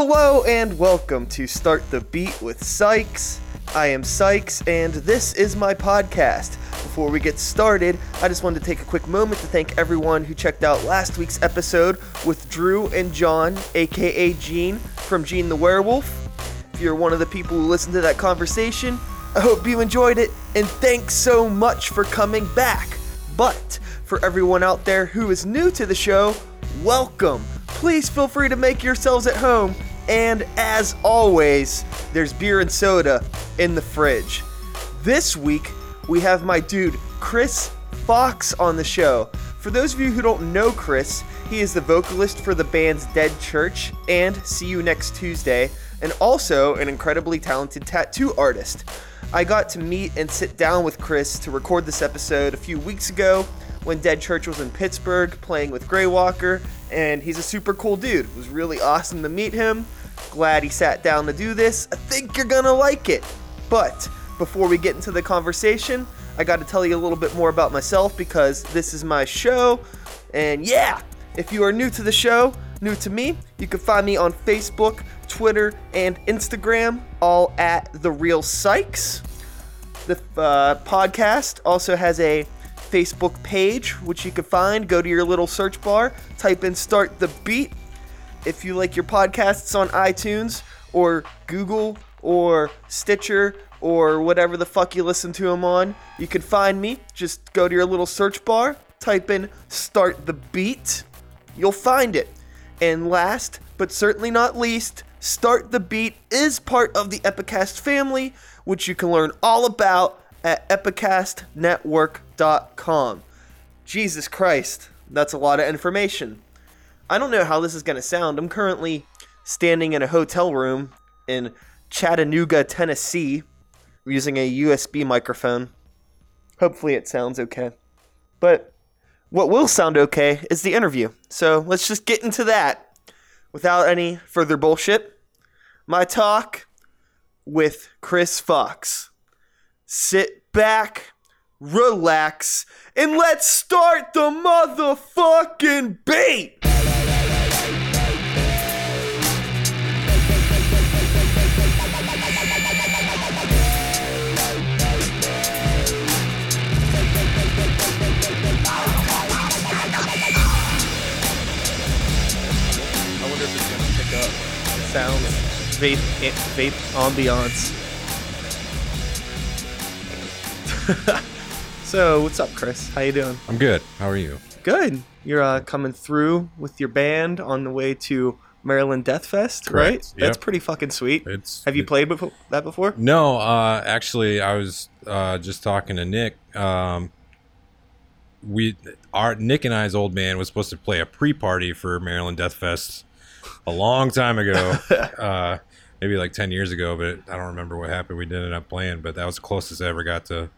Hello and welcome to Start the Beat with Sykes. I am Sykes and this is my podcast. Before we get started, I just wanted to take a quick moment to thank everyone who checked out last week's episode with Drew and John, aka Gene, from Gene the Werewolf. If you're one of the people who listened to that conversation, I hope you enjoyed it and thanks so much for coming back. But for everyone out there who is new to the show, welcome. Please feel free to make yourselves at home. And as always, there's beer and soda in the fridge. This week, we have my dude, Chris Fox, on the show. For those of you who don't know Chris, he is the vocalist for the band's Dead Church and See You Next Tuesday, and also an incredibly talented tattoo artist. I got to meet and sit down with Chris to record this episode a few weeks ago when Dead Church was in Pittsburgh playing with Greywalker, and he's a super cool dude. It was really awesome to meet him. Glad he sat down to do this. I think you're gonna like it. But before we get into the conversation, I got to tell you a little bit more about myself because this is my show. And yeah, if you are new to the show, new to me, you can find me on Facebook, Twitter, and Instagram, all at The Real Sykes. The uh, podcast also has a Facebook page, which you can find. Go to your little search bar, type in Start the Beat. If you like your podcasts on iTunes or Google or Stitcher or whatever the fuck you listen to them on, you can find me. Just go to your little search bar, type in Start the Beat. You'll find it. And last, but certainly not least, Start the Beat is part of the Epicast family, which you can learn all about at epicastnetwork.com. Jesus Christ, that's a lot of information. I don't know how this is going to sound. I'm currently standing in a hotel room in Chattanooga, Tennessee, using a USB microphone. Hopefully, it sounds okay. But what will sound okay is the interview. So let's just get into that without any further bullshit. My talk with Chris Fox. Sit back, relax, and let's start the motherfucking beat! Sounds, vape, eh, vape ambiance. so, what's up, Chris? How you doing? I'm good. How are you? Good. You're uh, coming through with your band on the way to Maryland Death Fest, Correct. right? That's pretty fucking sweet. It's Have you played before, that before? No, uh, actually, I was uh, just talking to Nick. Um, we, our Nick and I's old man was supposed to play a pre-party for Maryland Death Fest a long time ago, uh, maybe like ten years ago, but I don't remember what happened. We didn't end up playing, but that was the closest I ever got to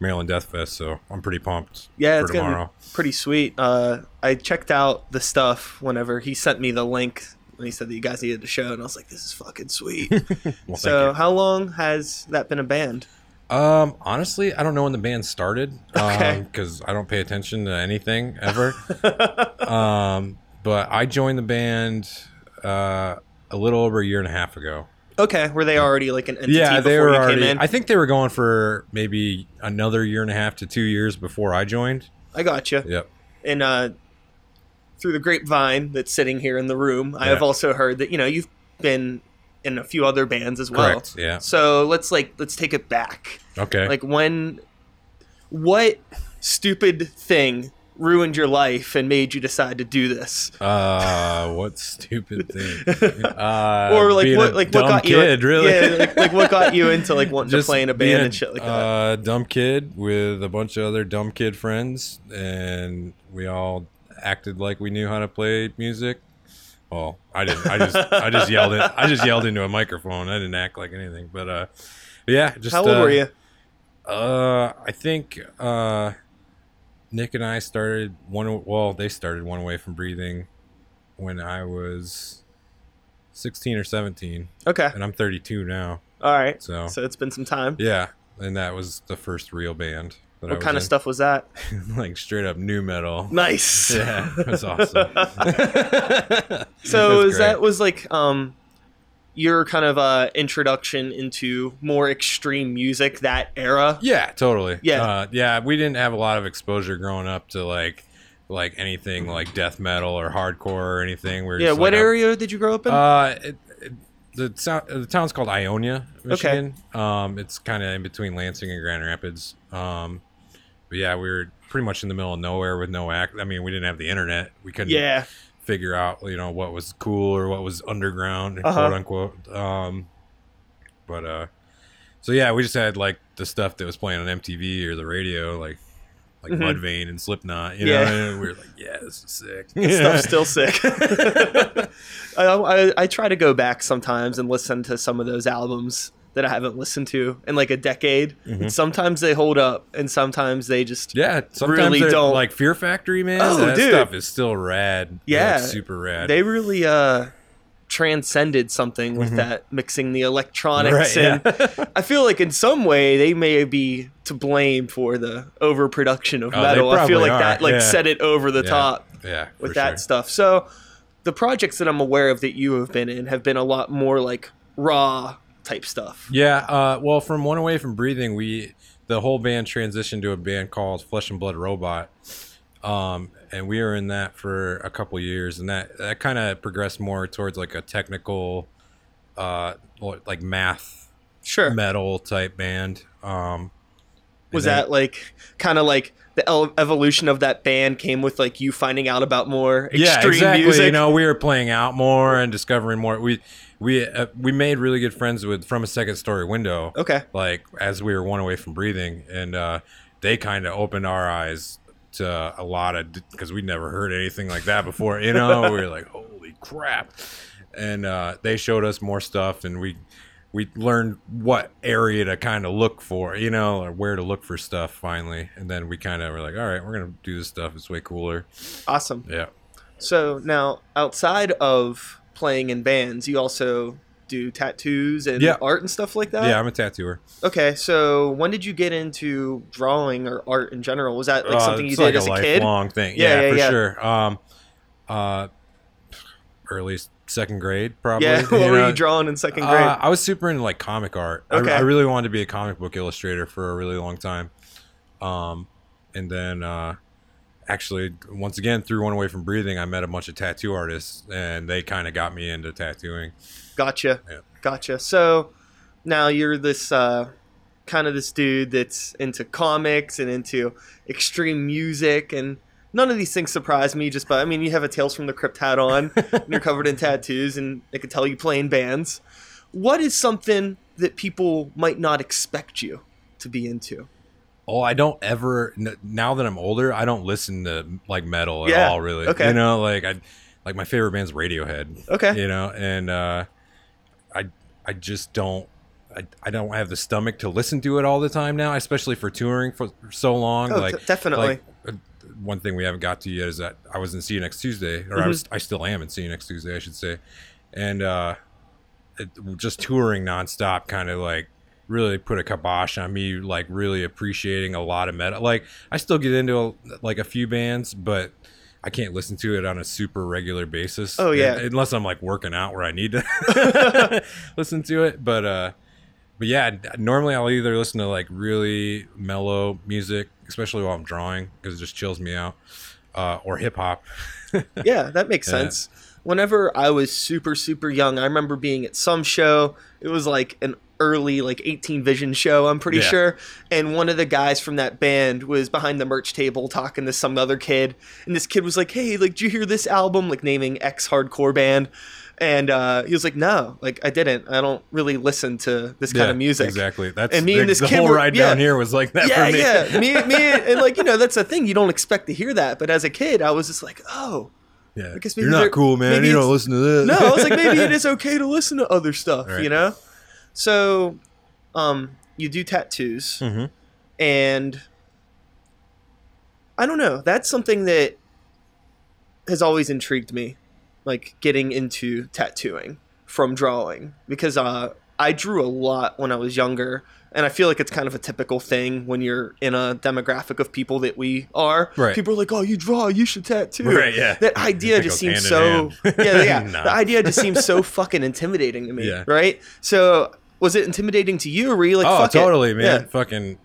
Maryland Death Fest. So I'm pretty pumped. Yeah, for it's gonna be pretty sweet. Uh, I checked out the stuff whenever he sent me the link when he said that you guys needed a show, and I was like, "This is fucking sweet." Well, so, how long has that been a band? Um, honestly, I don't know when the band started. Okay. because I don't pay attention to anything ever. um, but I joined the band uh, a little over a year and a half ago. Okay, were they already like an entity yeah, before they were you already. came in? I think they were going for maybe another year and a half to two years before I joined. I got you. Yep. And uh, through the grapevine that's sitting here in the room, I have also heard that you know you've been in a few other bands as well. Correct. Yeah. So let's like let's take it back. Okay. Like when, what stupid thing ruined your life and made you decide to do this? uh, what stupid thing? Uh, or like what like what got kid, you really? yeah like, like what got you into like wanting to play in a band and shit like that Uh, dumb kid with a bunch of other dumb kid friends, and we all acted like we knew how to play music. Well, I didn't. I just I just yelled it. I just yelled into a microphone. I didn't act like anything. But uh, yeah. Just how old uh, were you Uh, I think uh, Nick and I started one. Well, they started one away from breathing when I was sixteen or seventeen, okay and I'm 32 now. all right So so it's been some time yeah, and that was the first real band. That I what kind of in. stuff was that like straight up nu metal. nice Yeah, was awesome. so was that was like um your kind of uh, introduction into more extreme music that era. Yeah, totally. Yeah. uh, yeah. We didn't have a lot of exposure growing up to like like anything like death metal or hardcore or anything. We're Yeah, what like, area did you grow up in? Uh, it, it, the the town's called Ionia, Michigan. Um, it's kind of in between Lansing and Grand Rapids. Um, but yeah, we were pretty much in the middle of nowhere with no act. I mean, we didn't have the internet. We couldn't yeah, figure out, you know, what was cool or what was underground, Uh-huh. quote unquote. Um, but uh, so yeah, we just had like the stuff that was playing on MTV or the radio, like like Mhm. Mudvayne and Slipknot. You Yeah. know, and we were like, yeah, this is sick. stuff's still sick. I, I, I try to go back sometimes and listen to some of those albums that I haven't listened to in like a decade. And sometimes they hold up, and sometimes they just Yeah, sometimes really don't- like Fear Factory, man. Oh, that dude. stuff is still rad. Yeah. Super rad. they really uh transcended something with that mixing the electronics Mm-hmm. Right, and I feel like in some way they may be to blame for the overproduction of Oh, metal. I feel like that like yeah. set it over the Yeah. top yeah, with that sure. stuff. So the projects that I'm aware of that you have been in have been a lot more like raw type stuff. Yeah, uh, well, from One Away from Breathing, we the whole band transitioned to a band called Flesh and Blood Robot, um, and we were in that for a couple years, and that that kind of progressed more towards like a technical, uh, like math Sure. metal type band. Um, Was then- that like kind of like the evolution of that band came with like you finding out about more extreme yeah, exactly. music? You know, we were playing out more and discovering more. We we uh, we made really good friends with from a second story window. Okay. like as we were one away from breathing and uh they kind of opened our eyes to a lot of because we'd never heard anything like that before you know we were like holy crap and uh they showed us more stuff and we we learned what area to kind of look for you know or where to look for stuff finally and then we kind of were like all right we're gonna do this stuff it's way cooler Awesome. yeah So now, outside of playing in bands, you also do tattoos and Yeah. art and stuff like that. yeah i'm a tattooer Okay, so when did you get into drawing or art in general? Was that like Uh, something you did like as a, a kid? lifelong thing. Yeah, Yeah, yeah, for sure. Um, uh, early second grade, probably. Yeah. what were you drawing in second grade? Uh, I was super into like comic art. I- Okay. I, really wanted to be a comic book illustrator for a really long time. Um, and then uh, actually, once again, through One Away from Breathing, I met a bunch of tattoo artists, and they kind of got me into tattooing. Gotcha. Yeah. Gotcha. So now you're this uh, kind of this dude that's into comics and into extreme music and none of these things surprise me just by I mean you have a Tales from the Crypt hat on and you're covered in tattoos and they can tell you play in bands. What is something that people might not expect you to be into? Oh, I don't ever. Now that I'm older, I don't listen to like metal at Yeah, all. Really, okay. You know, like I, like my favorite band's Radiohead. Okay. You know, and uh, I, I just don't. I, I don't have the stomach to listen to it all the time now, especially for touring for so long. Oh, like d- definitely. like, uh, one thing we haven't got to yet is that I was in See You Next Tuesday, or I Mm-hmm. was, I still am in See You Next Tuesday, I should say, and uh, it, just touring nonstop kind of like really put a kibosh on me like really appreciating a lot of metal like i still get into a, like a few bands but i can't listen to it on a super regular basis Oh, yeah. Un- unless i'm like working out where i need to listen to it but uh but yeah normally i'll either listen to like really mellow music especially while i'm drawing because it just chills me out uh, or hip-hop yeah, that makes Yeah. sense. Whenever I was super super young, I remember being at some show. It was like an early like 18 Vision show, I'm pretty Yeah. sure. And one of the guys from that band was behind the merch table talking to some other kid, and this kid was like, "Hey, like, did you hear this album?" Like naming X hardcore band. And uh, he was like, "No, like I didn't. I don't really listen to this kind of music." exactly that's And me the, and this the kid whole were- ride yeah. down here was like that yeah, for me yeah. Me, me, and like you know, that's the thing. You don't expect to hear that, but as a kid, I was just like, "Oh, Yeah. because maybe You're not cool, man. You don't listen to this. no, I was like, maybe it is okay to listen to other stuff, Right. you know? So, um, you do tattoos, hmm and I don't know. That's something that has always intrigued me, like getting into tattooing from drawing, because uh, I drew a lot when I was younger, and I feel like it's kind of a typical thing when you're in a demographic of people that we are. Right. People are like, "Oh, you draw, you should tattoo." Right, yeah. That idea just seems so. yeah, yeah. The idea just seems so fucking intimidating to me. Yeah. Right. So, was it intimidating to you, or were you like, oh, "Fuck it"? totally, man. Yeah. Fucking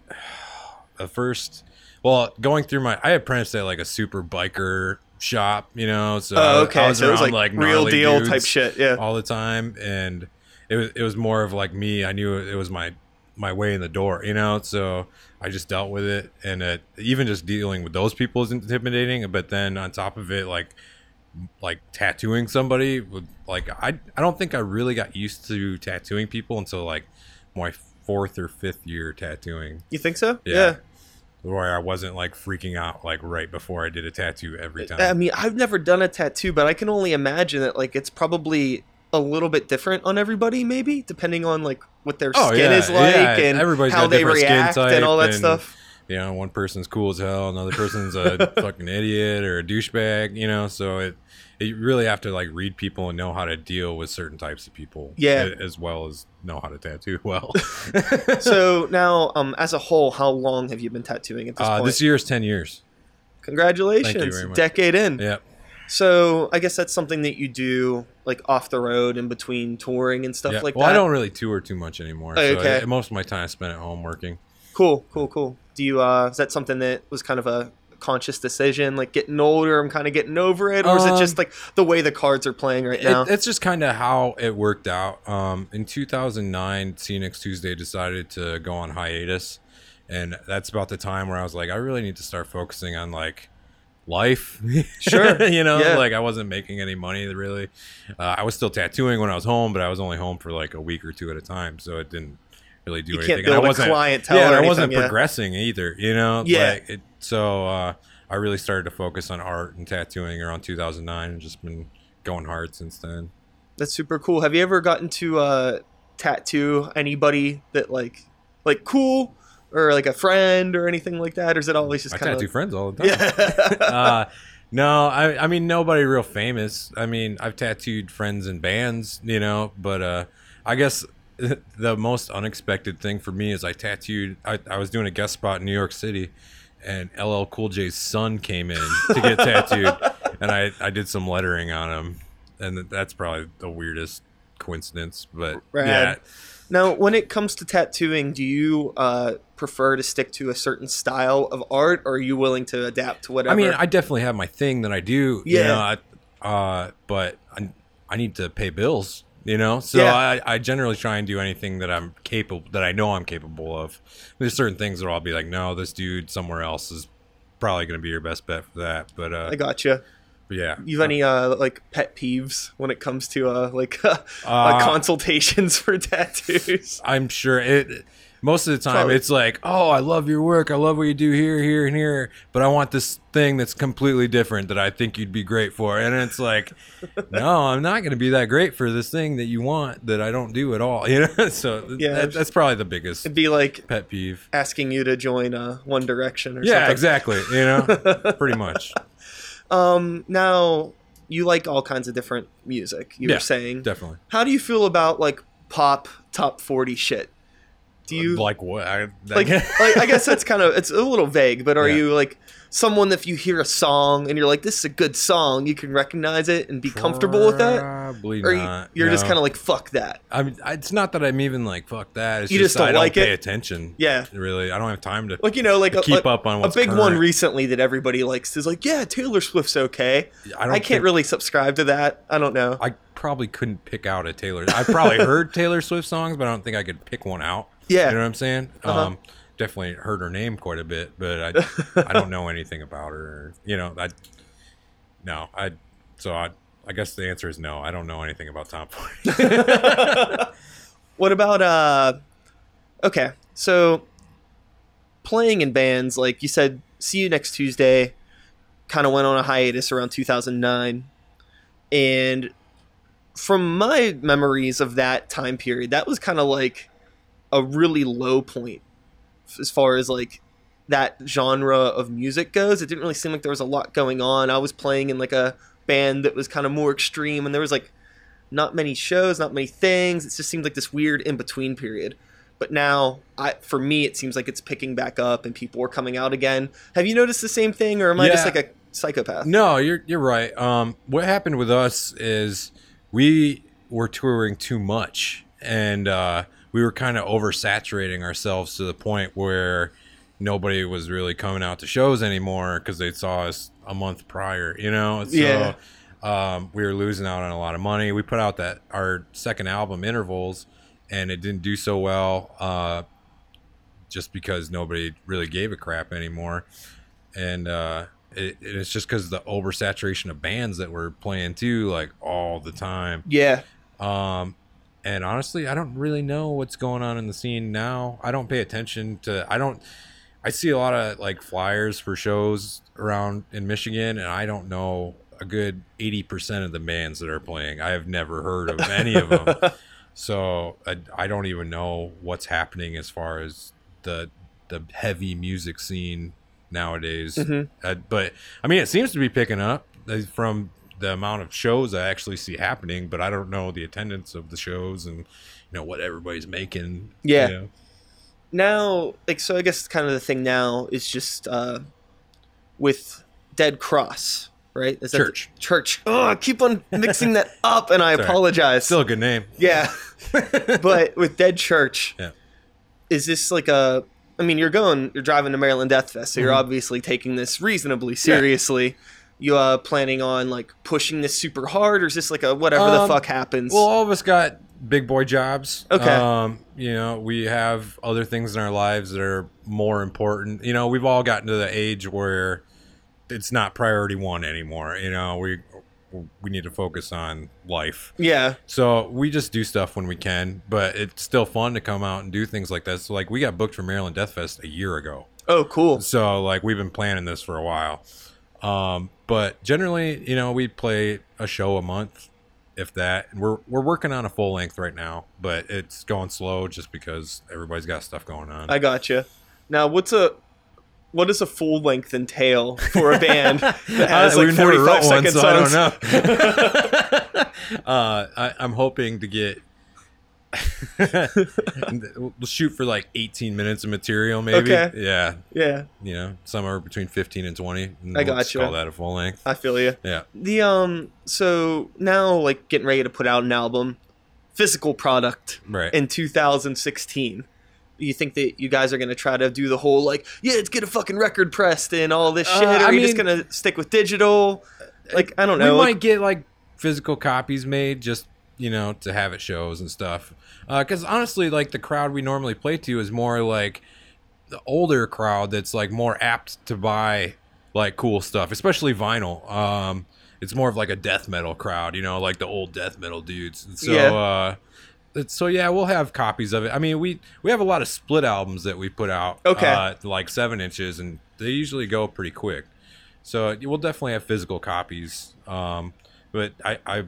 the first. Well, going through my, I apprenticed at like a super biker shop, you know. So Oh, okay. I was so it was around, like, real deal type shit. Yeah. all the time, and it was it was more of like me. I knew it was my my way in the door, you know. So I just dealt with it, and it, even just dealing with those people is intimidating. But then on top of it, like like tattooing somebody with like I I don't think I really got used to tattooing people until like my fourth or fifth year tattooing You think so? Yeah. where I wasn't like freaking out like right before I did a tattoo every time. I mean, I've never done a tattoo, but I can only imagine that like it's probably a little bit different on everybody, maybe depending on like what their Oh, skin yeah, is like yeah, and everybody's how they react and all that and- stuff. You know, one person's cool as hell, another person's a fucking idiot or a douchebag, you know, so it you really have to like read people and know how to deal with certain types of people Yeah. as well as know how to tattoo well. so now, um, as a whole, how long have you been tattooing at this uh, point? this year is 10 years. Congratulations, decade in. Yep. So I guess that's something that you do like off the road in between touring and stuff Yeah. like well, that. I don't really tour too much anymore. Oh, so okay. I- most of my time I spent at home working. Cool, cool, cool. Do you? uh Is that something that was kind of a conscious decision? Like getting older, I'm kind of getting over it, or is it Um, just like the way the cards are playing right now? It, it's just kind of how it worked out. Um, in 2009, See You Next Tuesday decided to go on hiatus, and that's about the time where I was like, I really need to start focusing on like life. Sure. you know, Yeah. like I wasn't making any money really. Uh, I was still tattooing when I was home, but I was only home for like a week or two at a time, so it didn't really do you anything. can't And I wasn't- clientele. yeah, I anything, wasn't yeah. progressing either. You know, Yeah. Like, it, so uh, I really started to focus on art and tattooing around 2009, and just been going hard since then. That's super cool. Have you ever gotten to uh, tattoo anybody that like, like cool, or like a friend or anything like that? Or is it always just I kind tattoo of friends all the time. yeah? uh, no, I, I mean nobody real famous. I mean I've tattooed friends and bands, you know, but uh, I guess the most unexpected thing for me is I tattooed. I, I was doing a guest spot in New York City, and LL Cool J's son came in to get tattooed, and I I did some lettering on him, and that's probably the weirdest coincidence. But Rad. yeah, Now, when it comes to tattooing, do you uh, prefer to stick to a certain style of art, or are you willing to adapt to whatever? I mean, I definitely have my thing that I do. Yeah. You know, I, uh, but I, I need to pay bills. You know, so Yeah. I, I generally try and do anything that I'm capable, that I know I'm capable of. There's certain things that I'll be like, no, this dude somewhere else is probably going to be your best bet for that. But uh, I gotcha. yeah, You have any uh, like pet peeves when it comes to uh, like uh, Uh, consultations for tattoos? I'm sure it. Most of the time, Probably. it's like, oh, I love your work. I love what you do here, here, and here. But I want this thing that's completely different that I think you'd be great for. And it's like, no, I'm not going to be that great for this thing that you want that I don't do at all. You know, so Yeah. that, that's probably the biggest It'd be like pet peeve. asking you to join uh, One Direction or Yeah, something. exactly. You know, pretty much. Um, now you like all kinds of different music. You Yeah, were saying. Definitely. How do you feel about like pop top forty shit? Do you like what? I, like, like I guess that's kind of it's a little vague, but are Yeah. you like someone that if you hear a song and you're like, this is a good song, you can recognize it and be comfortable with that? Probably Or you, not. you're just kind of like, fuck that. I mean, it's not that I'm even like fuck that. It's You just, just don't I don't like pay it? attention. Yeah. Really, I don't have time to Like you know, like a, keep like, up on a big one recently that everybody likes is like, yeah, Taylor Swift's okay. I, I, don't can't really subscribe to that. I don't know. I probably couldn't pick out a Taylor. I probably heard Taylor Swift songs, but I don't think I could pick one out. Yeah. you know what I'm saying. Uh-huh. Um, definitely heard her name quite a bit, but I I don't know anything about her. You know, I no, I so I I guess the answer is no. I don't know anything about top forty. What about uh okay, so playing in bands, like you said, see you next Tuesday, kind of went on a hiatus around 2009. And from my memories of that time period, that was kind of like a really low point as far as like that genre of music goes. It didn't really seem like there was a lot going on. I was playing in like a band that was kind of more extreme and there was like not many shows, not many things. It just seemed like this weird in between period. But now, I for me, it seems like it's picking back up and people are coming out again. Have you noticed the same thing, or am I just like a psychopath? No, you're you're right. Um, what happened with us is we were touring too much, and uh, we were kind of oversaturating ourselves to the point where nobody was really coming out to shows anymore because they saw us a month prior. You know, so Yeah. um, we were losing out on a lot of money. We put out that our second album, Intervals, and it didn't do so well. Uh, just because nobody really gave a crap anymore and uh it, it's just because the oversaturation of bands that we're playing too like all the time Yeah, um and honestly i don't really know what's going on in the scene now i don't pay attention to i don't i see a lot of like flyers for shows around in michigan and i don't know a good 80% of the bands that are playing i have never heard of any of them so I, I don't even know what's happening as far as the the heavy music scene nowadays. Mhm. Uh, but I mean, it seems to be picking up uh, from the amount of shows I actually see happening. But I don't know the attendance of the shows and you know what everybody's making. Yeah. you know. now, like, so I guess kind of the thing now is just uh, with Dead Cross, right? Is Church. church. Oh, I keep on mixing that up, and I apologize. Still a good name. Yeah. but with Dead Church, Yeah. is this like a? I mean, you're going, you're driving to Maryland Death Fest, so you're Mhm. obviously taking this reasonably seriously. You uh planning on like pushing this super hard, or is this like a whatever the Um, fuck happens? Well, all of us got big boy jobs. Okay. Um, you know, we have other things in our lives that are more important. You know, we've all gotten to the age where it's not priority one anymore. You know, we we need to focus on life. yeah, So we just do stuff when we can, but it's still fun to come out and do things like this. So like we got booked for Maryland Death Fest a year ago. Oh, cool. So like we've been planning this for a while. Um, but generally, you know, we play a show a month, if that. And we're we're working on a full length right now, but it's going slow just because everybody's got stuff going on. I gotcha. Now, what's a what does a full length entail for a band that has like we've never 45 wrote one, second so I don't know. uh, I, I'm hoping to get. we'll shoot for like 18 minutes of material, maybe. Okay. Yeah, Yeah, you know, somewhere between 15 and 20. and I we'll gotcha. Call that a full length. I feel you. Yeah. The um, so now like getting ready to put out an album, physical product Right. in 2016. You think that you guys are gonna try to do the whole like, yeah, let's get a fucking record pressed and all this Uh, shit, or I are you just gonna stick with digital? Like, I don't know. We like- might get like physical copies made just you know to have at shows and stuff. Because honestly, like the crowd we normally play to is more like the older crowd that's like more apt to buy like cool stuff, especially vinyl. Um, it's more of like a death metal crowd, you know, like the old death metal dudes. And so, Yeah. uh, it's, so yeah, we'll have copies of it. I mean, we we have a lot of split albums that we put out, Okay. uh, like seven inches, and they usually go pretty quick. So we'll definitely have physical copies. Um, but I, I,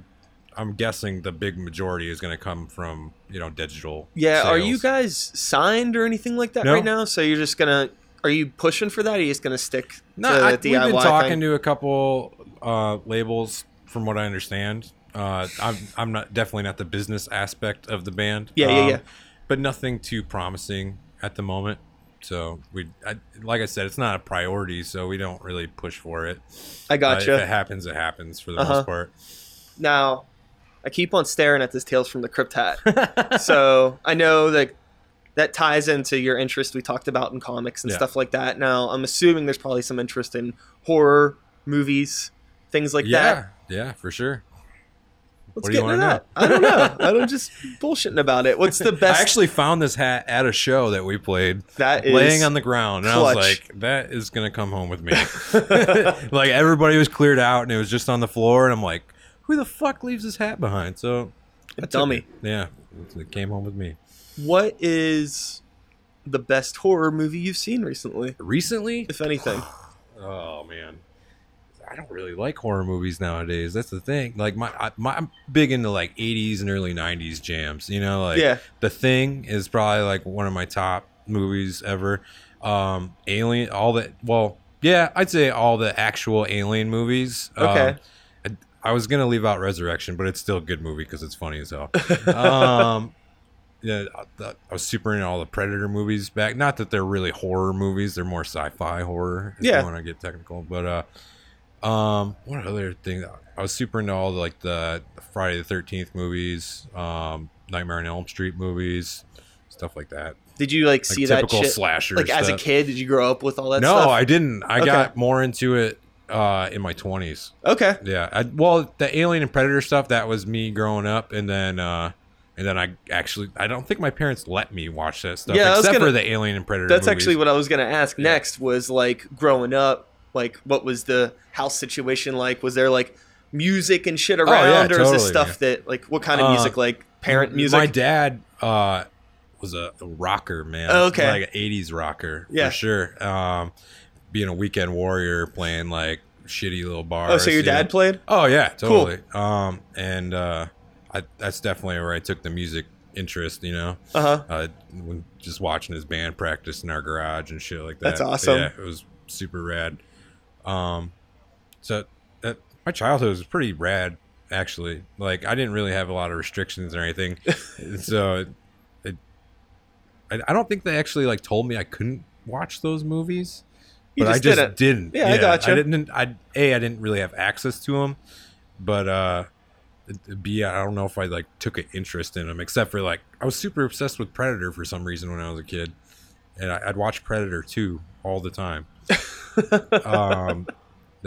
I'm guessing the big majority is going to come from you know digital. yeah, are you guys signed or anything like that No. right now? So you're just gonna, are you pushing for that? Or are you just gonna stick No, to I, the we've DIY been talking thing? to a couple uh, labels, from what I understand. Uh, I'm I'm not definitely not the business aspect of the band. Yeah, yeah, um, yeah. But nothing too promising at the moment. So we, I, like I said, it's not a priority, so we don't really push for it. I Uh, gotcha. if it happens, it happens for the Uh-huh. most part. Now, I keep on staring at this Tales from the Crypt hat. so I know that that ties into your interest we talked about in comics and Yeah. stuff like that. Now, I'm assuming there's probably some interest in horror movies, things like yeah, that. yeah, yeah, for sure. Let's What do you wanna that. I don't know. I'm just bullshitting about it. What's the best? I actually found this hat at a show that we played, that is laying on the ground, and I was like, "That is gonna come home with me." like everybody was cleared out, and it was just on the floor, and I'm like, "Who the fuck leaves his hat behind?" So, took dummy. it. Yeah, it came home with me. What is the best horror movie you've seen recently, Recently, if anything? oh man, I don't really like horror movies nowadays. That's the thing. Like my, I, my I'm big into like 80s and early 90s jams. You know, like yeah. The Thing is probably like one of my top movies ever. Um, Alien, all that. Well, yeah, I'd say all the actual Alien movies. Okay. Um, I, I was gonna leave out Resurrection, but it's still a good movie because it's funny as hell. um, yeah, I, I was super into all the Predator movies back. Not that they're really horror movies; they're more sci-fi horror. If Yeah. you want to get technical, but uh, um, what other thing? I was super into all the, like the Friday the Thirteenth movies, um, Nightmare on Elm Street movies, stuff like that. Did you like Like see that typical shit? slasher. Like as a kid, did you grow up with all that no, stuff? I didn't. I Okay. got more into it uh, in my twenties. Okay. Yeah. I, well, the Alien and Predator stuff that was me growing up, and then uh, and then I actually I don't think my parents let me watch that stuff Yeah, except gonna- for the Alien and Predator. That's movies. actually what I was gonna ask Yeah. next. Was like growing up, like what was the house situation like? Was there like music and shit Oh, yeah, around, or is this totally, stuff that like what kind of Uh, music? Like parent music? My dad uh, was a, a rocker, man. Oh, okay. like an '80s rocker Yeah. for sure. Um, being a weekend warrior, playing like shitty little bars. oh, so your know. dad played? Oh yeah, totally. Um, and uh, I, that's definitely where I took the music interest. You know, Uh huh. uh, when just watching his band practice in our garage and shit like that. That's awesome. Yeah, it was super rad. Um, so that, my childhood was pretty rad, actually. Like I didn't really have a lot of restrictions or anything, so it, it, I, I don't think they actually like told me I couldn't watch those movies. You but just I just didn't. didn't. Yeah, I gotcha. I didn't. I a I didn't really have access to them, but uh, b I don't know if I like took an interest in them, except for like I was super obsessed with Predator for some reason when I was a kid, and I, I'd watch Predator two all the time. um,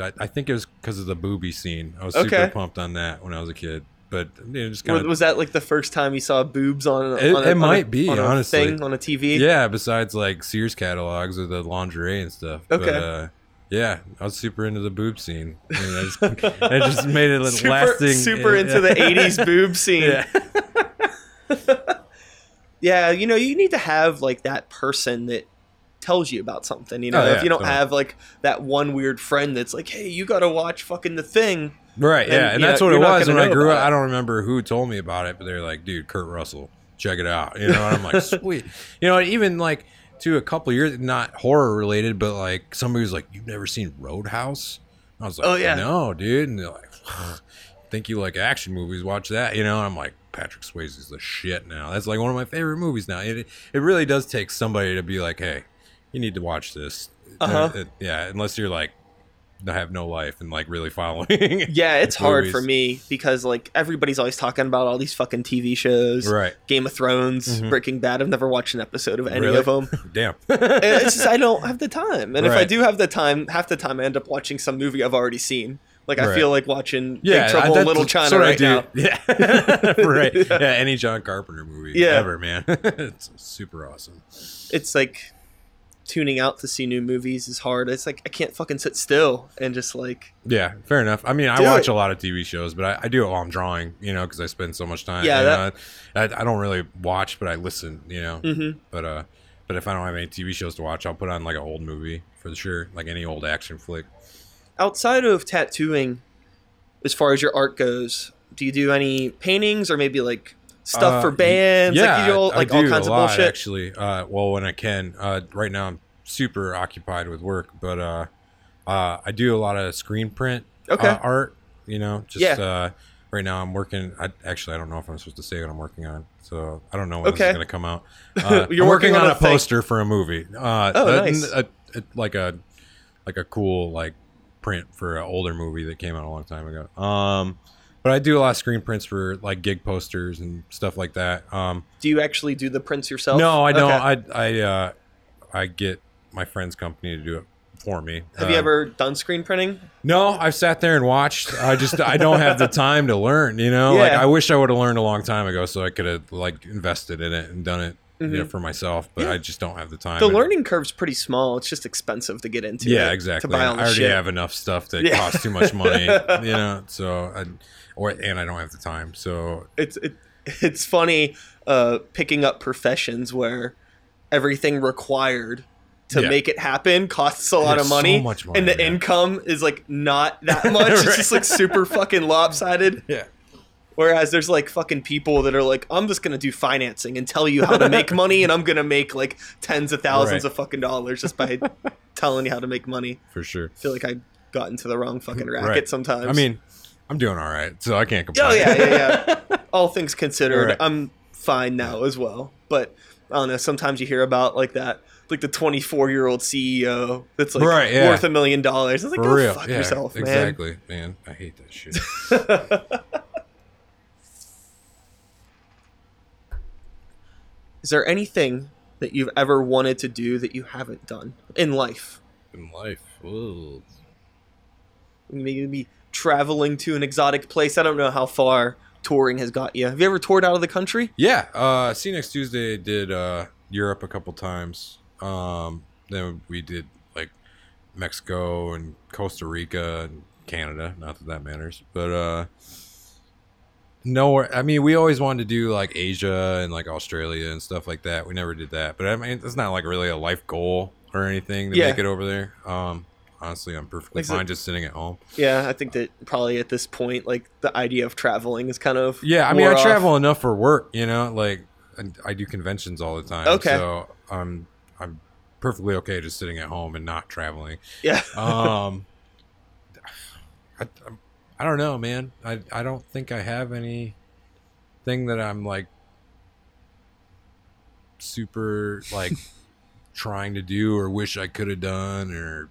I, I think it was because of the booby scene. I was super Okay. pumped on that when I was a kid, but you know, just Was, kind of was that like the first time you saw boobs on? A, It- on a, it on a- might be, on a honestly. thing on a TV. yeah. Besides like Sears catalogs or the lingerie and stuff. But, Okay. uh, yeah, I was super into the boob scene. I mean, I just, it just made it super, lasting. super into the '80s boob scene. Yeah. Yeah, you know, you need to have like that person that tells you about something. You know, Oh, yeah, if you don't totally. have like that one weird friend that's like, "Hey, you got to watch fucking the thing." Right, And, yeah, and that's know, what it was when I grew up. it. I don't remember who told me about it, but they're like, "Dude, Kurt Russell, check it out." You know, and I'm like, "Sweet." You know, even like to a couple years, not horror related, but like somebody was like, "You've never seen Roadhouse?" I was like, Oh, yeah. no, dude." And they're like, "Think you like action movies? Watch that." You know, and I'm like, Patrick Swayze's the shit now. That's like one of my favorite movies now. It it really does take somebody to be like, "Hey, you need to watch this." Uh-huh. Uh, yeah, unless you're like have no life and like really following. Yeah, it's hard movies. for me because like everybody's always talking about all these fucking TV shows, Right. Game of Thrones, Mhm. Breaking Bad. I've never watched an episode of any Really? of them. Damn. it's just I don't have the time, and if I do have the time, half the time I end up watching some movie I've already seen. Like I Right. feel like watching yeah, Big Trouble I- in Little China right now. Yeah. right. Yeah. Any John Carpenter movie Yeah. ever, man. it's super awesome. It's like tuning out to see new movies is hard. It's like I can't fucking sit still and just like Yeah, fair enough. I mean, I watch it. a lot of TV shows, but I, I do it while I'm drawing, you know, because I spend so much time. Yeah, that- I, I don't really watch, but I listen, you know. mhm. But uh, but if I don't have any TV shows to watch, I'll put on like an old movie for sure, like any old action flick. outside of tattooing, as far as your art goes, do you do any paintings or maybe like stuff Uh, for bands? Yeah, like you do all, I- all do kinds a of lot, bullshit. Actually, uh, well, when I can. Uh, right now, I'm super occupied with work, but uh, uh, I do a lot of screen print Okay. uh, art. You know, just Yeah. uh, right now I'm working. I actually I don't know if I'm supposed to say what I'm working on, so I don't know when this is going to come out. Uh, You're I'm working on a thing. poster for a movie. Uh, Oh, a- nice. a- a- like a like a cool like print for an older movie that came out a long time ago. Um, but I do a lot of screen prints for like gig posters and stuff like that. Um, Do you actually do the prints yourself? no, I don't. Okay. I I uh, I get my friend's company to do it for me. Have you Uh, ever done screen printing? No, I've sat there and watched. I just I don't have the time to learn. You know, like I wish I would have learned a long time ago, so I could have like invested in it and done it you know, Mhm. for myself. But Yeah. I just don't have the time. The And- learning curve's pretty small. It's just expensive to get into. Yeah, it, exactly. To buy all I already shit. have enough stuff that Yeah. costs too much money. you know, so I, or and I don't have the time. So It's it, it's funny uh, picking up professions where everything required to Yeah. make it happen costs a lot of money, so much money, and the yeah. income is like not that much. It's just like super fucking lopsided. yeah, Whereas there's like fucking people that are like, I'm just gonna do financing and tell you how to make money, and I'm gonna make like tens of thousands Right. of fucking dollars just by telling you how to make money. for sure. I feel like I got into the wrong fucking racket Right. sometimes. I mean, I'm doing all right, so I can't oh, complain. Oh yeah, yeah, yeah. All things considered, Right. I'm fine now as well. But I don't know. Sometimes you hear about like that, like the 24 year old CEO that's like Right, yeah. worth a million dollars. It's like For go real. fuck yeah, yourself, man. exactly, man. I hate that shit. Is there anything that you've ever wanted to do that you haven't done in life? In life. Whoa. Maybe traveling to an exotic place. I don't know how far touring has got you. Have you ever toured out of the country? Yeah, uh see next Tuesday did uh Europe a couple times. Um then we did like Mexico and Costa Rica and Canada, not that that matters. But uh nowhere I mean we always wanted to do like Asia and like Australia and stuff like that. We never did that. But I mean it's not like really a life goal or anything to Yeah. make it over there. Um honestly I'm perfectly Like, fine just sitting at home. Yeah, I think that probably at this point, like the idea of traveling is kind of Yeah, I mean, I off. travel enough for work, you know, like I, I do conventions all the time. Okay. So I'm I'm perfectly okay just sitting at home and not traveling. Yeah, Um, I, I don't know, man. I I don't think I have any thing that I'm like super like trying to do or wish I could have done or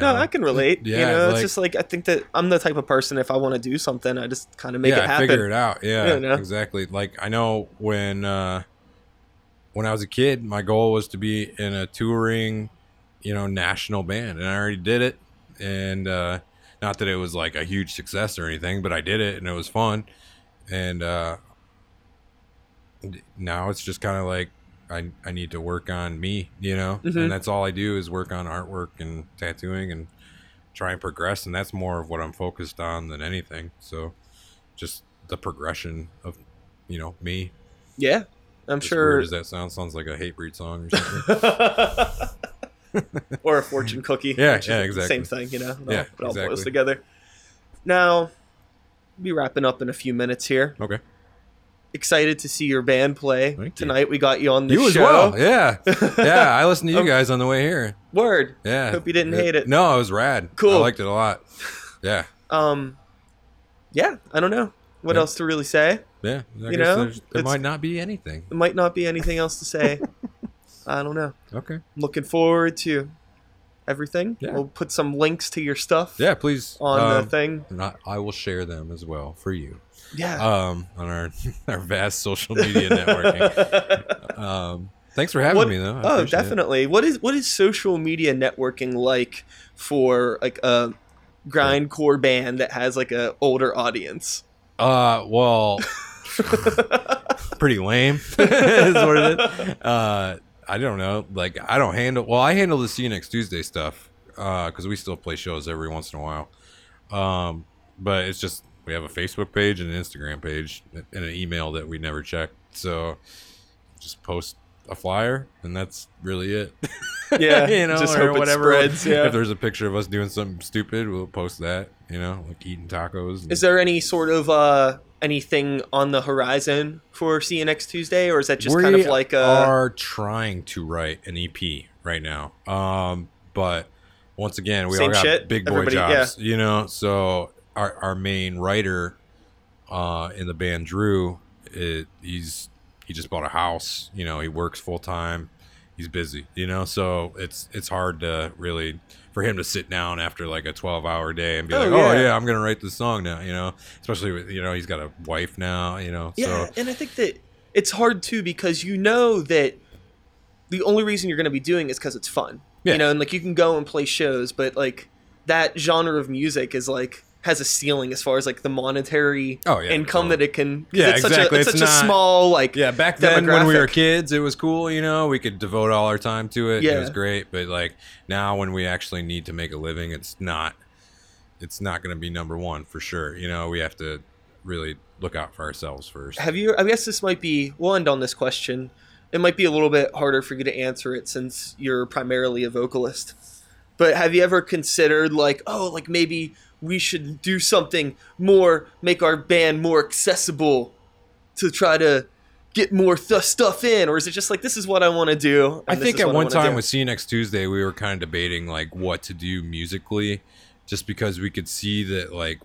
no, I can relate. you Yeah, know, it's just like I think that I'm the type of person. If I want to do something, I just kind of make yeah, it happen. figure it out. Yeah, You know? exactly. Like I know when uh, when I was a kid, my goal was to be in a touring, you know, national band, and I already did it. And uh, not that it was like a huge success or anything, but I did it, and it was fun. And uh, now it's just kind of like I I need to work on me, you know, Mhm. and that's all I do is work on artwork and tattooing and try and progress, and that's more of what I'm focused on than anything. So just the progression of you know me. Yeah, I'm As sure. as that sound? sounds like a Hatebreed song or something. or a fortune cookie. Yeah, yeah, exactly. Same thing, you know. It all, Yeah, it all boils together. Now, be wrapping up in a few minutes here. okay, Excited to see your band play Thank you. tonight. We got you on the you as show. well. Yeah, yeah. I listened to you Um, guys on the way here. Word. Yeah. Hope you didn't hate it. No, it was rad. Cool. I liked it a lot. Yeah, Um, yeah. I don't know what Yeah. else to really say. yeah. I You know, there might not be anything. There might not be anything else to say. I don't know. Okay. I'm looking forward to everything. Yeah. We'll put some links to your stuff Yeah, please. on the um, thing. and I, I will share them as well for you. Yeah. Um, on our our vast social media networking. Um, thanks for having What- me though. I oh, appreciate it. definitely. What is what is social media networking like for like a grindcore band that has like a older audience? Uh, well, pretty lame is what it is. Uh, I don't know. Like, I don't handle. Well, I handle the See You Next Tuesday stuff because we still play shows every once in a while. Um, but it's just we have a Facebook page and an Instagram page and an email that we never check. So just post a flyer and that's really it. Yeah, you know, just or hope it whatever. spreads, yeah. If there's a picture of us doing something stupid, we'll post that. You know, like eating tacos. and- Is there any sort of uh anything on the horizon for See You Next Tuesday, or is that just we kind of like a We are trying to write an EP right now. Um, but once again, we Same all got shit, big boy everybody- jobs, you know. So our our main writer uh, in the band, Drew, it, he's he just bought a house. You know, he works full time. He's busy, you know. So it's it's hard to really for him to sit down after like a 12 hour day and be Oh, like, oh yeah. yeah, I'm gonna write this song now, you know. Especially with you know he's got a wife now, you know. Yeah, So and I think that it's hard too because you know that the only reason you're going to be doing is because it's fun. Yeah. You know, and like you can go and play shows, but like that genre of music is like has a ceiling as far as like the monetary Oh, yeah, income totally. that it can. Yeah, it's exactly. Such a, it's, It's such a small like Yeah, back then when we were kids, it was cool. You know, we could devote all our time to it. Yeah. It was great. But like now, when we actually need to make a living, it's not. It's not going to be number one for sure. You know, we have to really look out for ourselves first. Have you? I guess this might be. We'll end on this question. It might be a little bit harder for you to answer it since you're primarily a vocalist. But have you ever considered like, oh, like maybe we should do something more, make our band more accessible, to try to get more th- stuff in, or is it just like this is what I want to do? I think at one time do? with See You Next Tuesday, we were kind of debating like what to do musically, just because we could see that like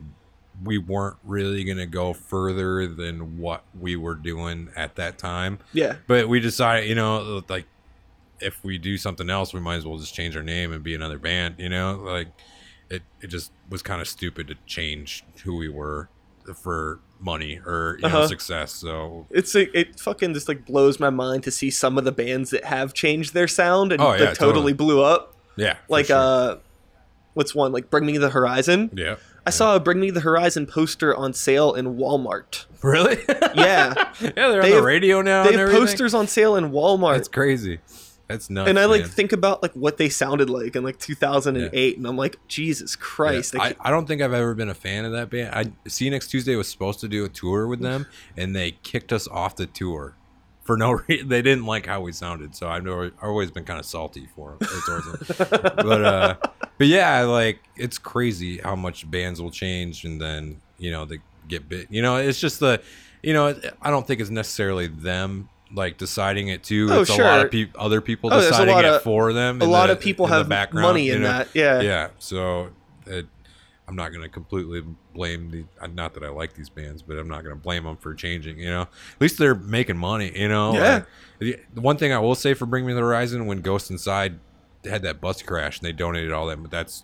we weren't really gonna go further than what we were doing at that time. Yeah. But we decided, you know, like if we do something else, we might as well just change our name and be another band. You know, like it it just was kind of stupid to change who we were for money or you know Uh-huh. success. So It's a, it fucking just like blows my mind to see some of the bands that have changed their sound and Oh, yeah, that totally, totally. blew up. yeah, Like sure. uh what's one? Like Bring Me the Horizon. yeah, I saw a Bring Me the Horizon poster on sale in Walmart. really, Yeah. yeah. They're They on the have- radio now. they and have posters on sale in Walmart. It's crazy. That's nuts. and I like man. think about like what they sounded like in like 2008 and I'm like Jesus Christ. Yeah, I I, don't think I've ever been a fan of that band. I see next Tuesday was supposed to do a tour with them, and they kicked us off the tour for no reason. They didn't like how we sounded, so I've never, I've always been kind of salty for them. Them. but uh, but yeah, like it's crazy how much bands will change, and then you know they get bit. You know, it's just the, you know, I don't think it's necessarily them. Like deciding it too, Oh, it's a lot of people, other people Oh, deciding it of- for them. a lot the- of people have background, money you in know? that. Yeah. yeah so it, i'm not going to completely blame the uh, not that i like these bands but i'm not going to blame them for changing you know at least they're making money you know Yeah. Like, the the one thing i will say for bring me the horizon when ghost inside had that bus crash and they donated all that but that's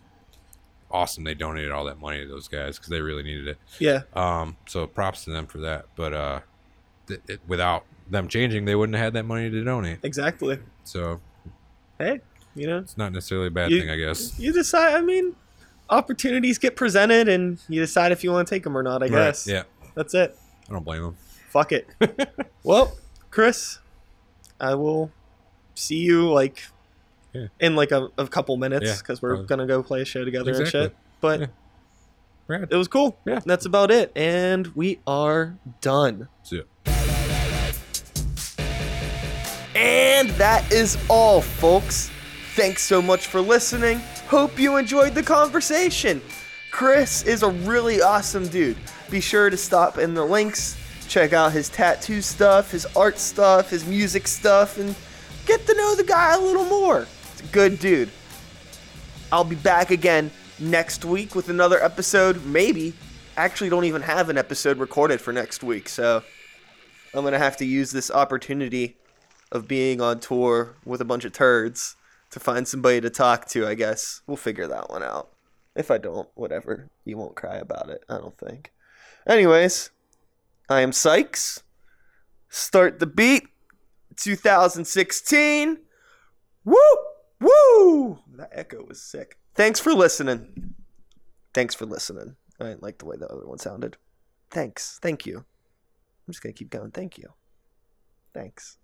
awesome they donated all that money to those guys because they really needed it Yeah. um so props to them for that but uh th- it, without them changing they wouldn't have had that money to donate Exactly. so Hey, you know, it's not necessarily a bad You- thing i guess you decide. I mean, opportunities get presented, and you decide if you want to take them or not. I guess. yeah That's it. i don't blame them Fuck it. well, Chris, I will see you like Yeah. in like a, a couple minutes Yeah, because we're probably. gonna go play a show together Exactly. and shit. But Yeah. It was cool. Yeah. That's about it, and we are done. So, And that is all, folks. Thanks so much for listening. Hope you enjoyed the conversation. Chris is a really awesome dude. Be sure to stop in the links, check out his tattoo stuff, his art stuff, his music stuff, and get to know the guy a little more. He's a good dude. I'll be back again next week with another episode. Maybe. Actually, don't even have an episode recorded for next week, so I'm gonna have to use this opportunity of being on tour with a bunch of turds to find somebody to talk to, I guess. We'll figure that one out. If I don't, whatever. You won't cry about it, I don't think. Anyways, I am Sykes. Start the beat 2016. Woo! Woo! That echo was sick. Thanks for listening. Thanks for listening. I didn't like the way the other one sounded. Thanks. Thank you. I'm just going to keep going. Thank you. Thanks.